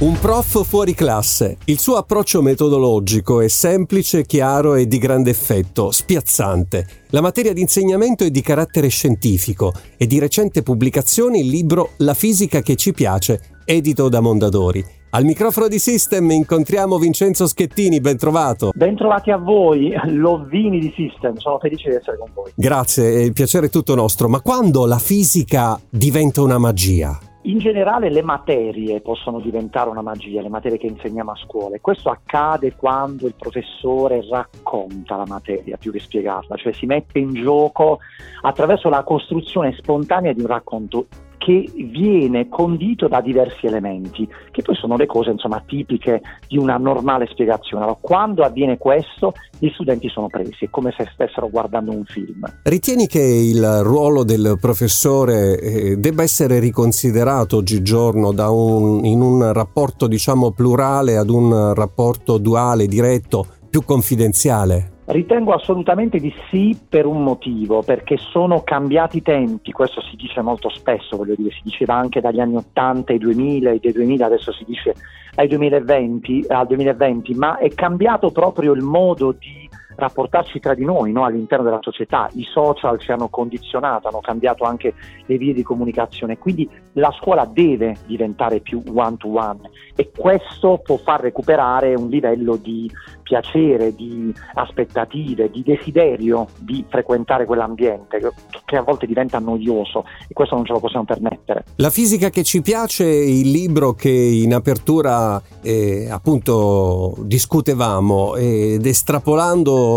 Un prof fuori classe. Il suo approccio metodologico è semplice, chiaro e di grande effetto, spiazzante. La materia di insegnamento è di carattere scientifico e di recente pubblicazione il libro La fisica che ci piace, edito da Mondadori. Al microfono di System incontriamo Vincenzo Schettini, ben trovato. Ben trovati a voi, Lovini di System, sono felice di essere con voi. Grazie, il piacere è tutto nostro, ma quando la fisica diventa una magia? In generale le materie possono diventare una magia, le materie che insegniamo a scuola e questo accade quando il professore racconta la materia più che spiegarla, cioè si mette in gioco attraverso la costruzione spontanea di un racconto che viene condito da diversi elementi, che poi sono le cose insomma, tipiche di una normale spiegazione. Allora, quando avviene questo, gli studenti sono presi, è come se stessero guardando un film. Ritieni che il ruolo del professore eh, debba essere riconsiderato oggigiorno un, in un rapporto diciamo plurale ad un rapporto duale, diretto, più confidenziale? Ritengo assolutamente di sì per un motivo, perché sono cambiati i tempi, questo si dice molto spesso, voglio dire, si diceva anche dagli anni 80 ai 2000 e dai 2000 adesso si dice ai 2020, al 2020, ma è cambiato proprio il modo di rapportarci tra di noi no? all'interno della società. I social ci hanno condizionato, hanno cambiato anche le vie di comunicazione, quindi la scuola deve diventare più one to one e questo può far recuperare un livello di piacere, di aspettative, di desiderio di frequentare quell'ambiente che a volte diventa noioso e questo non ce lo possiamo permettere. La fisica che ci piace, il libro che in apertura eh, appunto discutevamo ed estrapolando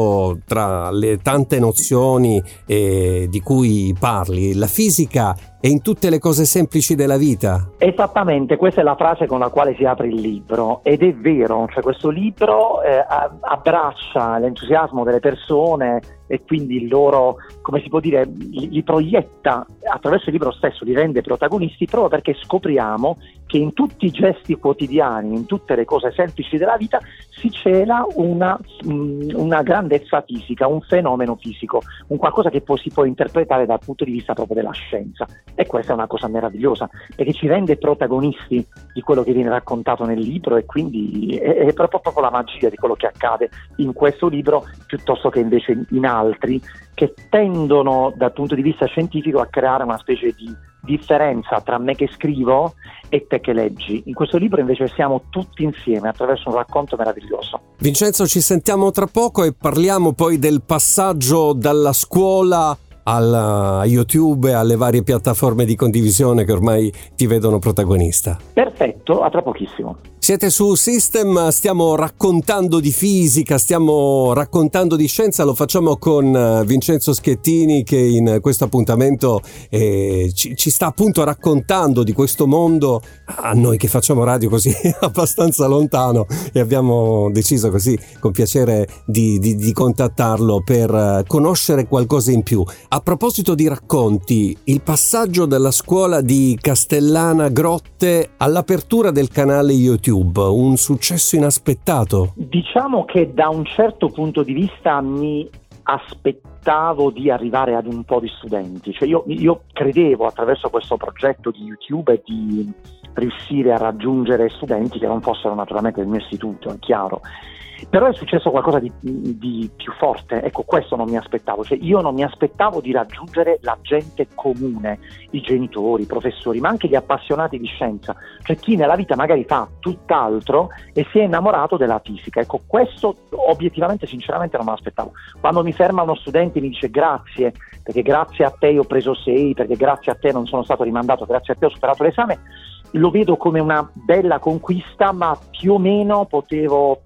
tra le tante nozioni eh, di cui parli, la fisica è in tutte le cose semplici della vita. Esattamente, questa è la frase con la quale si apre il libro ed è vero, cioè questo libro eh, abbraccia l'entusiasmo delle persone e quindi loro, come si può dire, li, li proietta attraverso il libro stesso, li rende protagonisti proprio perché scopriamo che in tutti i gesti quotidiani, in tutte le cose semplici della vita, si cela una, mm, una grandezza fisica, un fenomeno fisico, un qualcosa che poi si può interpretare dal punto di vista proprio della scienza. E questa è una cosa meravigliosa, perché ci rende protagonisti di quello che viene raccontato nel libro e quindi è, è proprio, proprio la magia di quello che accade in questo libro piuttosto che invece in altri che tendono dal punto di vista scientifico a creare una specie di differenza tra me che scrivo e te che leggi. In questo libro invece siamo tutti insieme attraverso un racconto meraviglioso. Vincenzo, ci sentiamo tra poco e parliamo poi del passaggio dalla scuola a YouTube e alle varie piattaforme di condivisione che ormai ti vedono protagonista. Perfetto, a tra pochissimo. Siete su System, stiamo raccontando di fisica, stiamo raccontando di scienza, lo facciamo con eh, Vincenzo Schettini che in questo appuntamento eh, ci, ci, sta appunto raccontando di questo mondo a noi che facciamo radio così abbastanza lontano e abbiamo deciso così con piacere di, di, di contattarlo per eh, conoscere qualcosa in più. A proposito di racconti, il passaggio dalla scuola di Castellana Grotte all'apertura del canale YouTube YouTube, un successo inaspettato? Diciamo che da un certo punto di vista mi aspettavo di arrivare ad un po' di studenti, cioè io, io credevo attraverso questo progetto di YouTube di riuscire a raggiungere studenti che non fossero naturalmente del mio istituto, è chiaro. Però è successo qualcosa di, di, più forte, ecco questo non mi aspettavo, cioè io non mi aspettavo di raggiungere la gente comune, i genitori, i professori, ma anche gli appassionati di scienza, cioè chi nella vita magari fa tutt'altro e si è innamorato della fisica, ecco questo obiettivamente sinceramente non me l'aspettavo. Quando mi ferma uno studente e mi dice grazie, perché grazie a te io ho preso 6, perché grazie a te non sono stato rimandato, grazie a te ho superato l'esame, lo vedo come una bella conquista, ma più o meno potevo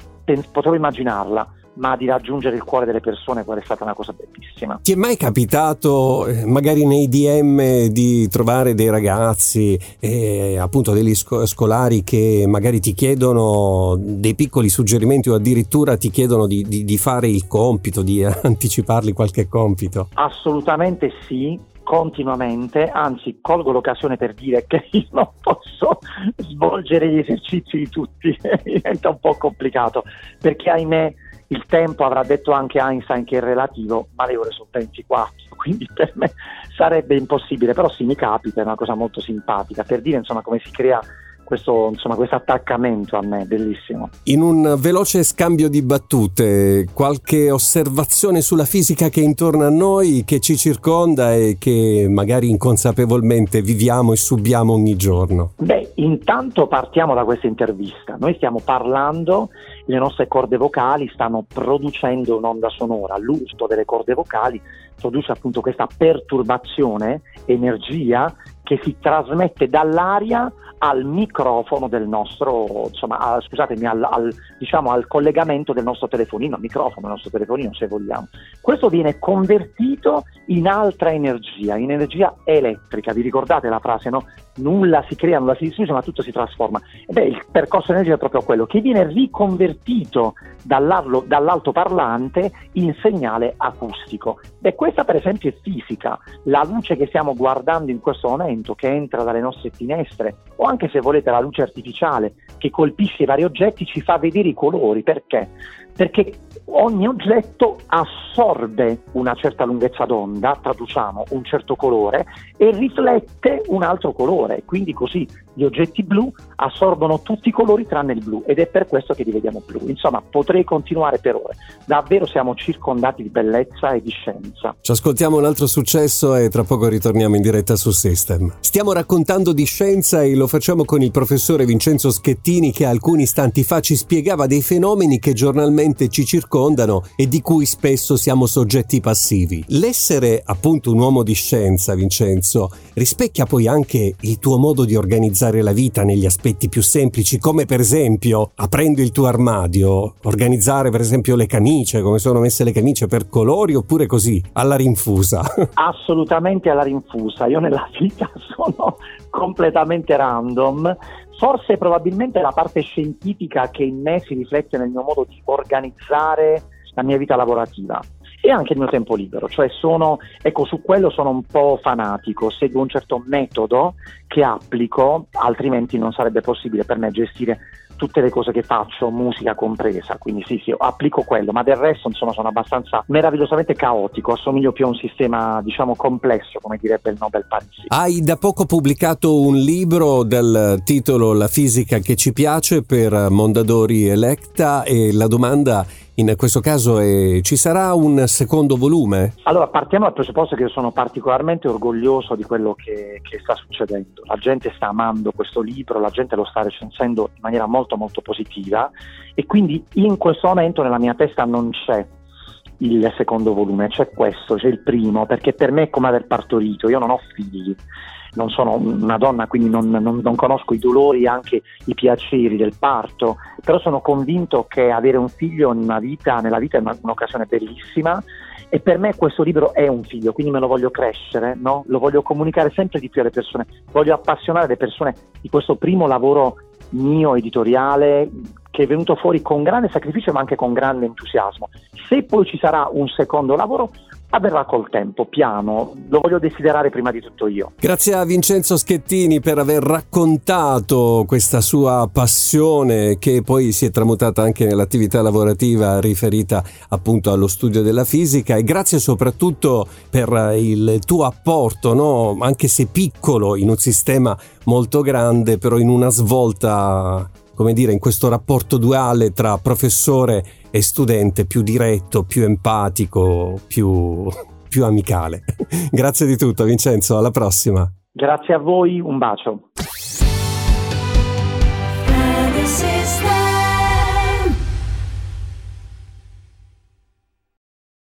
potevo immaginarla, ma di raggiungere il cuore delle persone quella è stata una cosa bellissima. Ti è mai capitato, eh, magari nei DM, di trovare dei ragazzi, eh, appunto degli scolari che magari ti chiedono dei piccoli suggerimenti o addirittura ti chiedono di, di, di fare il compito, di anticiparli qualche compito? Assolutamente sì, continuamente, anzi colgo l'occasione per dire che io non posso svolgere gli esercizi di tutti, diventa un po' complicato, perché ahimè il tempo avrà detto anche Einstein che è relativo, ma le ore sono 24, quindi per me sarebbe impossibile, però sì mi capita, è una cosa molto simpatica, per dire insomma come si crea questo insomma, questo attaccamento a me, bellissimo. In un veloce scambio di battute, qualche osservazione sulla fisica che è intorno a noi, che ci circonda e che magari inconsapevolmente viviamo e subiamo ogni giorno? Beh, intanto partiamo da questa intervista. Noi stiamo parlando, le nostre corde vocali stanno producendo un'onda sonora, l'uso delle corde vocali produce appunto questa perturbazione, energia che si trasmette dall'aria al microfono del nostro, insomma, a, scusatemi, al, al, diciamo, al, collegamento del nostro telefonino, al microfono del nostro telefonino se vogliamo. Questo viene convertito in altra energia, in energia elettrica. Vi ricordate la frase, no? Nulla si crea, nulla si distrugge, ma tutto si trasforma. E il percorso energetico è proprio quello, che viene riconvertito dall'altoparlante in segnale acustico. Beh, questa per esempio è fisica. La luce che stiamo guardando in questo momento, che entra dalle nostre finestre, o anche se volete la luce artificiale che colpisce i vari oggetti, ci fa vedere i colori. Perché? Perché ogni oggetto assorbe una certa lunghezza d'onda, traduciamo un certo colore, e riflette un altro colore. Quindi così gli oggetti blu assorbono tutti i colori tranne il blu ed è per questo che li vediamo blu. Insomma, potrei continuare per ore. Davvero siamo circondati di bellezza e di scienza. Ci ascoltiamo un altro successo e tra poco ritorniamo in diretta su System. Stiamo raccontando di scienza e lo facciamo con il professore Vincenzo Schettini che alcuni istanti fa ci spiegava dei fenomeni che giornalmente ci circondano e di cui spesso siamo soggetti passivi. L'essere appunto un uomo di scienza, Vincenzo, rispecchia poi anche il tuo modo di organizzare la vita negli aspetti più semplici, come per esempio, aprendo il tuo armadio, organizzare per esempio le camicie, come sono messe le camicie per colori oppure così, alla rinfusa? Assolutamente alla rinfusa. Io nella vita sono completamente random. Forse probabilmente la parte scientifica che in me si riflette nel mio modo di organizzare la mia vita lavorativa e anche il mio tempo libero, cioè sono, ecco, su quello sono un po' fanatico, seguo un certo metodo che applico, altrimenti non sarebbe possibile per me gestire tutte le cose che faccio, musica compresa, quindi sì, sì, applico quello, ma del resto insomma sono abbastanza meravigliosamente caotico, assomiglio più a un sistema diciamo complesso, come direbbe il Nobel Parisi. Hai da poco pubblicato un libro dal titolo La fisica che ci piace per Mondadori Electa e la domanda in questo caso è, ci sarà un secondo volume? Allora, partiamo dal presupposto che io sono particolarmente orgoglioso di quello che, che, sta succedendo. La gente sta amando questo libro, la gente lo sta recensendo in maniera molto molto positiva e quindi in questo momento nella mia testa non c'è il secondo volume, c'è questo, c'è il primo, perché per me è come aver partorito, io non ho figli non sono una donna, quindi non, non, non conosco i dolori e anche i piaceri del parto, però sono convinto che avere un figlio vita, nella vita è una, un'occasione bellissima e per me questo libro è un figlio, quindi me lo voglio crescere, no? lo voglio comunicare sempre di più alle persone, voglio appassionare le persone di questo primo lavoro mio editoriale che è venuto fuori con grande sacrificio ma anche con grande entusiasmo. Se poi ci sarà un secondo lavoro, avverrà col tempo, piano, lo voglio desiderare prima di tutto io. Grazie a Vincenzo Schettini per aver raccontato questa sua passione che poi si è tramutata anche nell'attività lavorativa riferita appunto allo studio della fisica e grazie soprattutto per il tuo apporto, no? anche se piccolo, in un sistema molto grande, però in una svolta come dire, in questo rapporto duale tra professore e studente più diretto, più empatico, più, più amicale. Grazie di tutto Vincenzo, alla prossima. Grazie a voi, un bacio.